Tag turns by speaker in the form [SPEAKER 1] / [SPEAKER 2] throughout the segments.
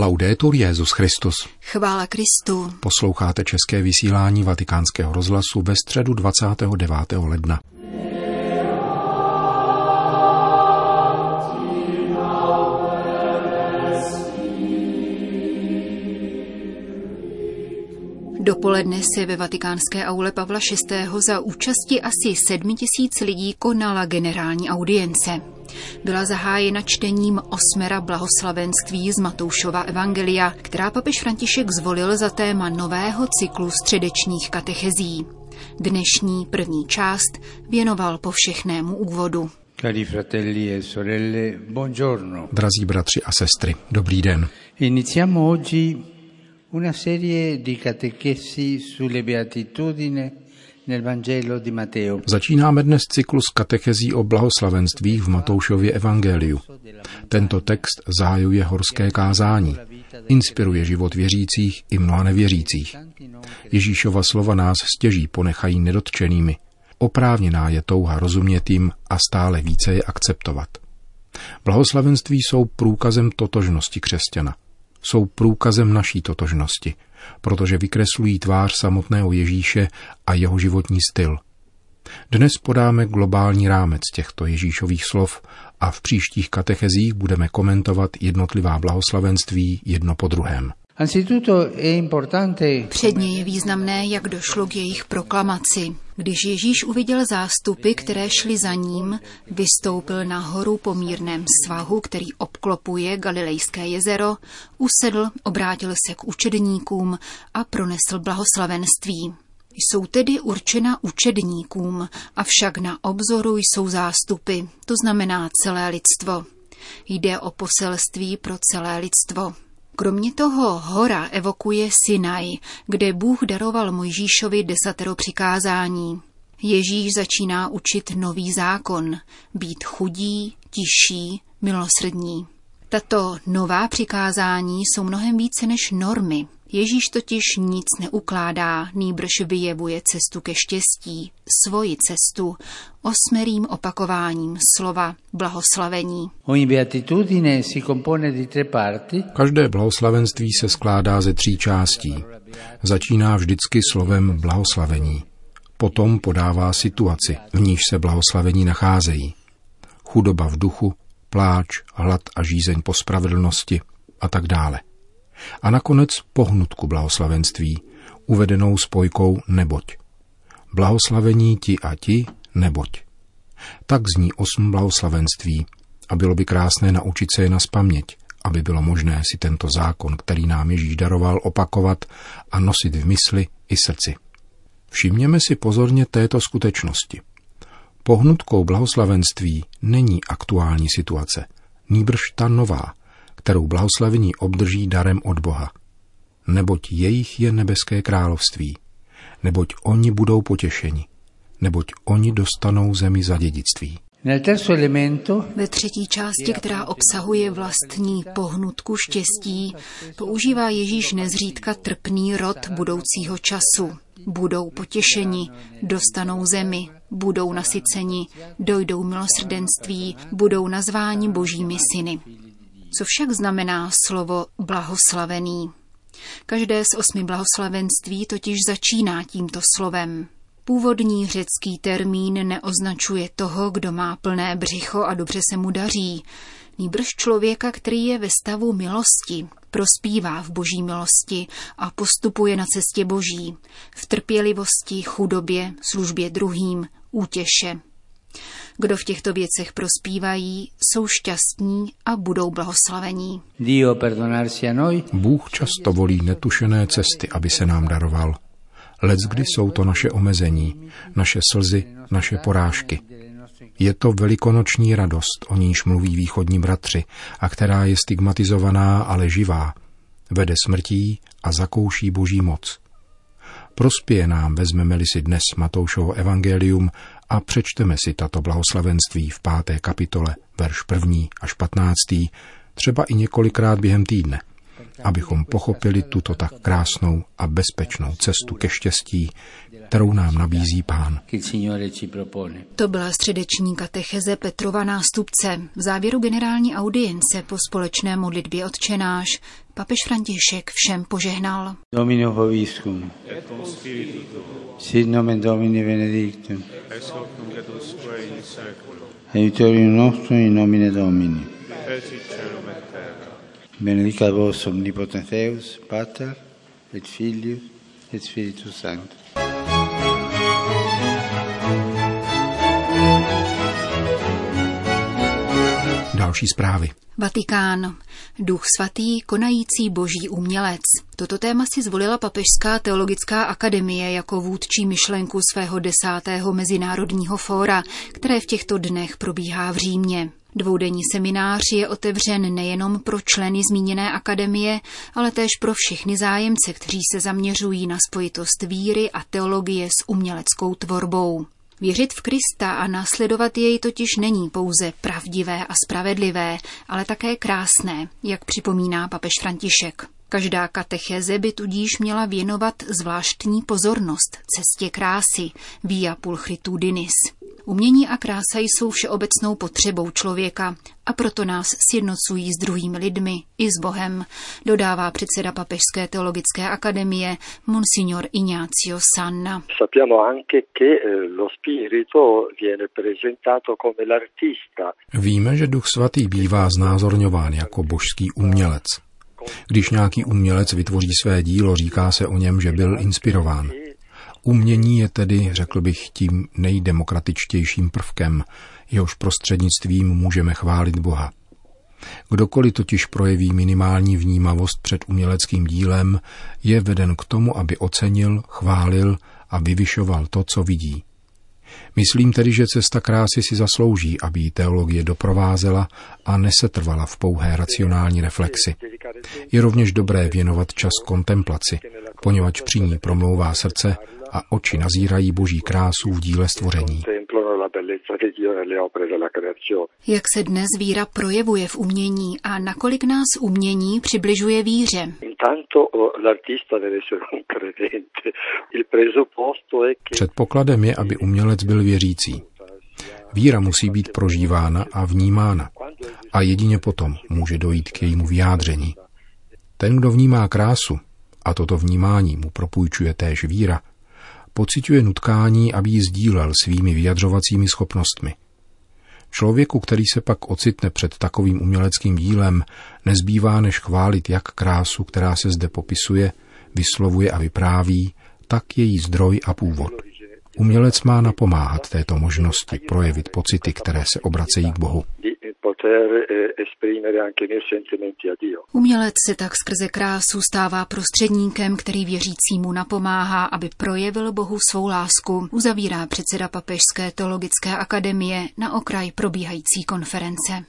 [SPEAKER 1] Laudetur Jezus Christus.
[SPEAKER 2] Chvála Kristu.
[SPEAKER 1] Posloucháte české vysílání Vatikánského rozhlasu ve středu 29. ledna.
[SPEAKER 2] Dopoledne se ve vatikánské aule Pavla VI. za účasti asi sedmi tisíc lidí konala generální audience. Byla zahájena čtením osmera blahoslavenství z Matoušova Evangelia, která papež František zvolil za téma nového cyklu středečních katechezí. Dnešní první část věnoval po všechnému úvodu.
[SPEAKER 3] Cari fratelli e sorelle, buongiorno.
[SPEAKER 1] Drazí bratři a sestry, dobrý den.
[SPEAKER 3] Iniziamo oggi una serie di catechesi sulle beatitudini
[SPEAKER 1] Začínáme dnes cyklus katechezí o blahoslavenstvích v Matoušově evangeliu. Tento text zahajuje horské kázání, inspiruje život věřících i mnoha nevěřících. Ježíšova slova nás stěží ponechají nedotčenými. Oprávněná je touha rozumět jim a stále více je akceptovat. Blahoslavenství jsou průkazem totožnosti křesťana – jsou průkazem naší totožnosti, protože vykreslují tvář samotného Ježíše a jeho životní styl. Dnes podáme globální rámec těchto Ježíšových slov a v příštích katechezích budeme komentovat jednotlivá blahoslavenství jedno po druhém.
[SPEAKER 2] Předně je významné, jak došlo k jejich proklamaci. Když Ježíš uviděl zástupy, které šly za ním, vystoupil na horu po mírném svahu, který obklopuje Galilejské jezero, usedl, obrátil se k učedníkům a pronesl blahoslavenství. Jsou tedy určena učedníkům, avšak na obzoru jsou zástupy, to znamená celé lidstvo. Jde o poselství pro celé lidstvo. Kromě toho hora evokuje Sinaj, kde Bůh daroval Mojžíšovi desatero přikázání. Ježíš začíná učit nový zákon, být chudí, tiší, milosrdní. Tato nová přikázání jsou mnohem více než normy. Ježíš totiž nic neukládá, nýbrž vyjevuje cestu ke štěstí, svoji cestu, osmerým opakováním slova blahoslavení.
[SPEAKER 1] Každé blahoslavenství se skládá ze tří částí. Začíná vždycky slovem blahoslavení. Potom podává situaci, v níž se blahoslavení nacházejí. Chudoba v duchu, pláč, hlad a žízeň po spravedlnosti a tak dále. A nakonec pohnutku blahoslavenství, uvedenou spojkou neboť. Blahoslavení ti a ti, neboť. Tak zní osm blahoslavenství a bylo by krásné naučit se je na spaměť, aby bylo možné si tento zákon, který nám Ježíš daroval, opakovat a nosit v mysli i srdci. Všimněme si pozorně této skutečnosti. Pohnutkou blahoslavenství není aktuální situace, nýbrž ta nová, kterou blahoslavení obdrží darem od Boha. Neboť jejich je nebeské království, neboť oni budou potěšeni, neboť oni dostanou zemi za dědictví.
[SPEAKER 2] Ve třetí části, která obsahuje vlastní pohnutku štěstí, používá Ježíš nezřídka trpný rod budoucího času. Budou potěšeni, dostanou zemi, budou nasyceni, dojdou milosrdenství, budou nazváni božími syny. Co však znamená slovo blahoslavený? Každé z osmi blahoslavenství totiž začíná tímto slovem. Původní řecký termín neoznačuje toho, kdo má plné břicho a dobře se mu daří, nýbrž člověka, který je ve stavu milosti, prospívá v boží milosti a postupuje na cestě boží, v trpělivosti, chudobě, službě druhým, útěše. Kdo v těchto věcech prospívají, jsou šťastní a budou blahoslavení.
[SPEAKER 1] Bůh často volí netušené cesty, aby se nám daroval. Lec kdy jsou to naše omezení, naše slzy, naše porážky. Je to velikonoční radost, o níž mluví východní bratři a která je stigmatizovaná, ale živá. Vede smrtí a zakouší boží moc. Prospěje nám, vezmeme-li si dnes Matoušovo evangelium a přečteme si tato blahoslavenství v páté kapitole, verš první až patnáctý, třeba i několikrát během týdne, abychom pochopili tuto tak krásnou a bezpečnou cestu ke štěstí, kterou nám nabízí Pán.
[SPEAKER 2] To byla středeční katecheze Petrova nástupce. V závěru generální audience po společné modlitbě odčenáš papež František všem požehnal.
[SPEAKER 3] Domino vobiscum. Et cum spiritu Sit nomen Domini benedictum. Aiutorium nostrum in nomine Domini. Et terra. Benedicat vos omnipotens Deus, Pater et Filius et Spiritus Sanctus.
[SPEAKER 1] Další zprávy.
[SPEAKER 2] Vatikán. Duch svatý, konající boží umělec. Toto téma si zvolila Papežská teologická akademie jako vůdčí myšlenku svého desátého mezinárodního fóra, které v těchto dnech probíhá v Římě. Dvoudenní seminář je otevřen nejenom pro členy zmíněné akademie, ale též pro všechny zájemce, kteří se zaměřují na spojitost víry a teologie s uměleckou tvorbou. Věřit v Krista a následovat jej totiž není pouze pravdivé a spravedlivé, ale také krásné, jak připomíná papež František. Každá katecheze by tudíž měla věnovat zvláštní pozornost cestě krásy, via pulchritudinis. Umění a krása jsou všeobecnou potřebou člověka a proto nás sjednocují s druhými lidmi i s Bohem, dodává předseda Papežské teologické akademie Monsignor Ignacio Sanna.
[SPEAKER 1] Eh, Víme, že Duch Svatý bývá znázorňován jako božský umělec. Když nějaký umělec vytvoří své dílo, říká se o něm, že byl inspirován. Umění je tedy, řekl bych, tím nejdemokratičtějším prvkem, jehož prostřednictvím můžeme chválit Boha. Kdokoliv totiž projeví minimální vnímavost před uměleckým dílem, je veden k tomu, aby ocenil, chválil a vyvyšoval to, co vidí. Myslím tedy, že cesta krásy si zaslouží, aby ji teologie doprovázela a nesetrvala v pouhé racionální reflexi. Je rovněž dobré věnovat čas kontemplaci, poněvadž při ní promlouvá srdce a oči nazírají boží krásu v díle stvoření.
[SPEAKER 2] Jak se dnes víra projevuje v umění a nakolik nás umění přibližuje víře?
[SPEAKER 1] Předpokladem je, aby umělec byl věřící. Víra musí být prožívána a vnímána a jedině potom může dojít k jejímu vyjádření. Ten, kdo vnímá krásu, a toto vnímání mu propůjčuje též víra, pociťuje nutkání, aby ji sdílel svými vyjadřovacími schopnostmi. Člověku, který se pak ocitne před takovým uměleckým dílem, nezbývá než chválit jak krásu, která se zde popisuje, vyslovuje a vypráví, tak její zdroj a původ. Umělec má napomáhat této možnosti projevit pocity, které se obracejí k Bohu poter
[SPEAKER 2] eh, esprimere anche i miei sentimenti a Dio. Umělec se tak skrze krásu stává prostředníkem, který věřícímu napomáhá, aby projevil Bohu svou lásku, uzavírá předseda Papežské teologické akademie na okraj probíhající konference.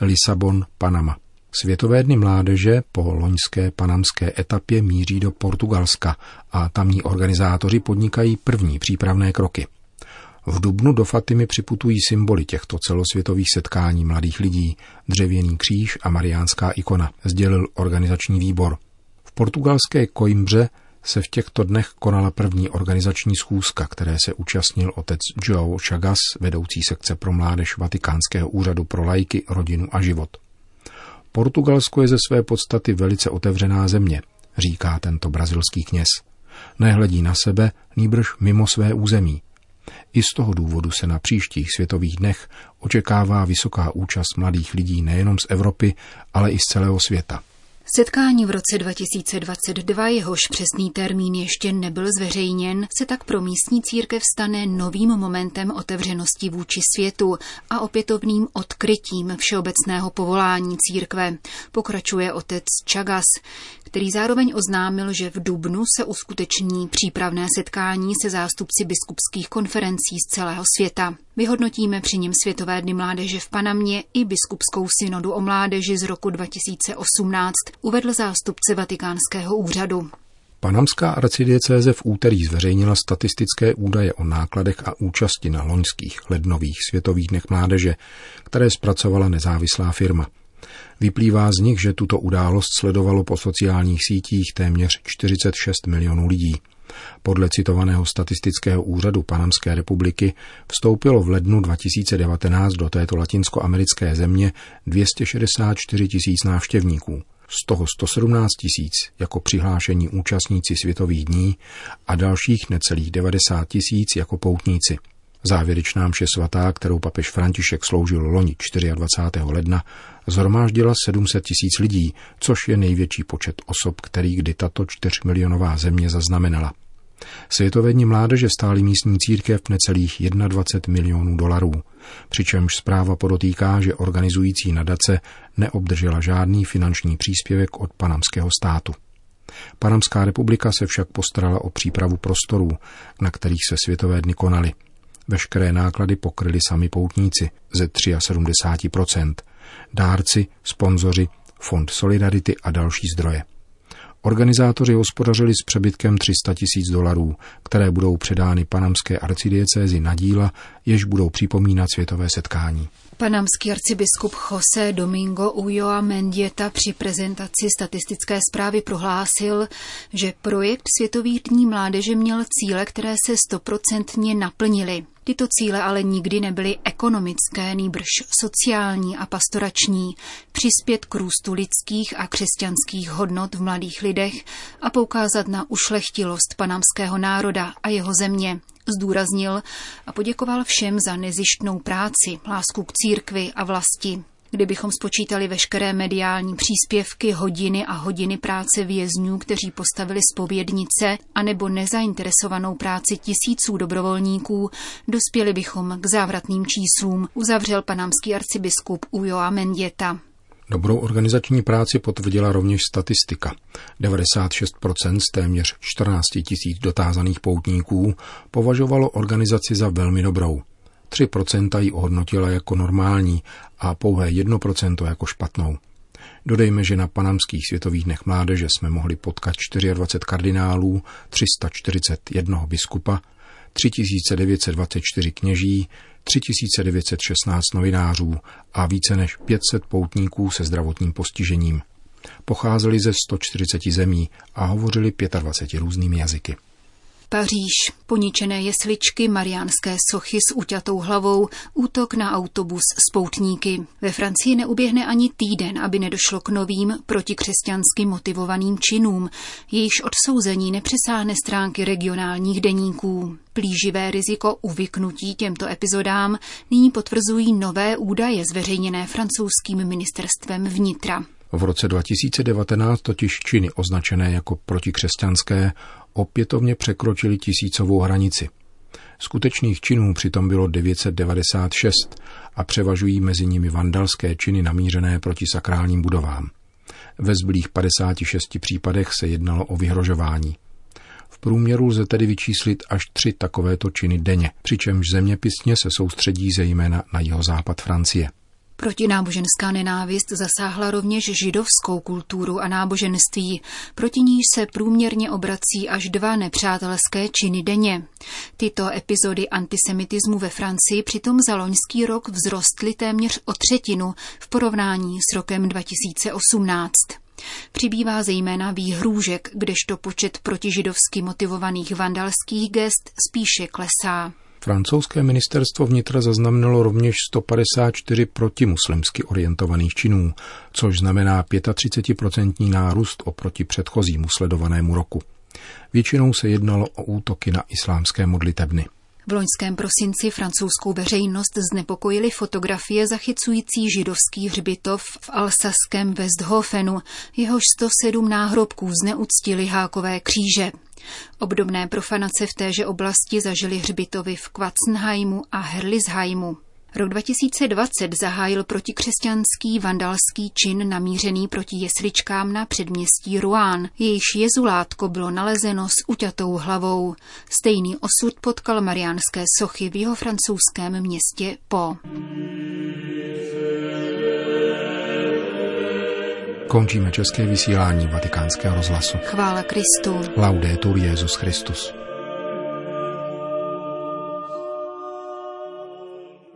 [SPEAKER 1] Lisabon, Panama. Světové dny mládeže po loňské panamské etapě míří do Portugalska a tamní organizátoři podnikají první přípravné kroky. V Dubnu do Fatimy připutují symboly těchto celosvětových setkání mladých lidí, dřevěný kříž a mariánská ikona, sdělil organizační výbor. V portugalské Coimbře se v těchto dnech konala první organizační schůzka, které se účastnil otec Joe Chagas, vedoucí sekce pro mládež Vatikánského úřadu pro lajky, rodinu a život. Portugalsko je ze své podstaty velice otevřená země, říká tento brazilský kněz. Nehledí na sebe, nýbrž mimo své území. I z toho důvodu se na příštích světových dnech očekává vysoká účast mladých lidí nejenom z Evropy, ale i z celého světa.
[SPEAKER 2] Setkání v roce 2022, jehož přesný termín ještě nebyl zveřejněn, se tak pro místní církev stane novým momentem otevřenosti vůči světu a opětovným odkrytím všeobecného povolání církve, pokračuje otec Čagas, který zároveň oznámil, že v Dubnu se uskuteční přípravné setkání se zástupci biskupských konferencí z celého světa. Vyhodnotíme při něm Světové dny mládeže v Panamě i biskupskou synodu o mládeži z roku 2018, uvedl zástupce Vatikánského úřadu.
[SPEAKER 1] Panamská arcidiecéze v úterý zveřejnila statistické údaje o nákladech a účasti na loňských lednových světových dnech mládeže, které zpracovala nezávislá firma – Vyplývá z nich, že tuto událost sledovalo po sociálních sítích téměř 46 milionů lidí. Podle citovaného statistického úřadu Panamské republiky vstoupilo v lednu 2019 do této latinskoamerické země 264 tisíc návštěvníků, z toho 117 tisíc jako přihlášení účastníci světových dní a dalších necelých 90 tisíc jako poutníci. Závěrečná mše svatá, kterou papež František sloužil loni 24. ledna, zhromáždila 700 tisíc lidí, což je největší počet osob, který kdy tato čtyřmilionová země zaznamenala. Světové dní mládeže stály místní církev necelých 21 milionů dolarů, přičemž zpráva podotýká, že organizující nadace neobdržela žádný finanční příspěvek od panamského státu. Panamská republika se však postarala o přípravu prostorů, na kterých se světové dny konaly. Veškeré náklady pokryli sami poutníci ze 73%, dárci, sponzoři, Fond Solidarity a další zdroje. Organizátoři hospodařili s přebytkem 300 tisíc dolarů, které budou předány panamské arcidiecézi na díla, jež budou připomínat světové setkání.
[SPEAKER 2] Panamský arcibiskup Jose Domingo Ulloa Mendieta při prezentaci statistické zprávy prohlásil, že projekt Světových dní mládeže měl cíle, které se stoprocentně naplnily. Tyto cíle ale nikdy nebyly ekonomické, nýbrž sociální a pastorační, přispět k růstu lidských a křesťanských hodnot v mladých lidech a poukázat na ušlechtilost panamského národa a jeho země, zdůraznil a poděkoval všem za nezištnou práci, lásku k církvi a vlasti. Kdybychom spočítali veškeré mediální příspěvky, hodiny a hodiny práce vězňů, kteří postavili spovědnice, anebo nezainteresovanou práci tisíců dobrovolníků, dospěli bychom k závratným číslům, uzavřel panamský arcibiskup Ujoa Mendieta.
[SPEAKER 1] Dobrou organizační práci potvrdila rovněž statistika. 96% z téměř 14 tisíc dotázaných poutníků považovalo organizaci za velmi dobrou. 3% ji ohodnotila jako normální a pouhé 1% jako špatnou. Dodejme, že na panamských světových dnech mládeže jsme mohli potkat 24 kardinálů, 341 biskupa, 3924 kněží, 3916 novinářů a více než 500 poutníků se zdravotním postižením. Pocházeli ze 140 zemí a hovořili 25 různými jazyky.
[SPEAKER 2] Paříž, poničené jesličky, mariánské sochy s uťatou hlavou, útok na autobus s poutníky. Ve Francii neuběhne ani týden, aby nedošlo k novým protikřesťansky motivovaným činům, jejichž odsouzení nepřesáhne stránky regionálních deníků. Plíživé riziko uvyknutí těmto epizodám nyní potvrzují nové údaje zveřejněné francouzským ministerstvem vnitra.
[SPEAKER 1] V roce 2019 totiž činy označené jako protikřesťanské opětovně překročili tisícovou hranici. Skutečných činů přitom bylo 996 a převažují mezi nimi vandalské činy namířené proti sakrálním budovám. Ve zbylých 56 případech se jednalo o vyhrožování. V průměru lze tedy vyčíslit až tři takovéto činy denně, přičemž zeměpisně se soustředí zejména na jeho západ Francie.
[SPEAKER 2] Protináboženská nenávist zasáhla rovněž židovskou kulturu a náboženství, proti níž se průměrně obrací až dva nepřátelské činy denně. Tyto epizody antisemitismu ve Francii přitom za loňský rok vzrostly téměř o třetinu v porovnání s rokem 2018. Přibývá zejména výhrůžek, kdežto počet protižidovsky motivovaných vandalských gest spíše klesá.
[SPEAKER 1] Francouzské ministerstvo vnitra zaznamenalo rovněž 154 protimuslimsky orientovaných činů, což znamená 35% nárůst oproti předchozímu sledovanému roku. Většinou se jednalo o útoky na islámské modlitebny.
[SPEAKER 2] V loňském prosinci francouzskou veřejnost znepokojily fotografie zachycující židovský hřbitov v alsaském Westhofenu. Jehož 107 náhrobků zneuctili hákové kříže. Obdobné profanace v téže oblasti zažili hřbitovy v Kvatzenheimu a Herlisheimu. Rok 2020 zahájil protikřesťanský vandalský čin namířený proti jesličkám na předměstí Rouen. Jejíž jezulátko bylo nalezeno s uťatou hlavou. Stejný osud potkal mariánské sochy v jeho francouzském městě Po.
[SPEAKER 1] Končíme české vysílání vatikánského rozhlasu.
[SPEAKER 2] Chvála Kristu.
[SPEAKER 1] Laudetur Jezus Christus.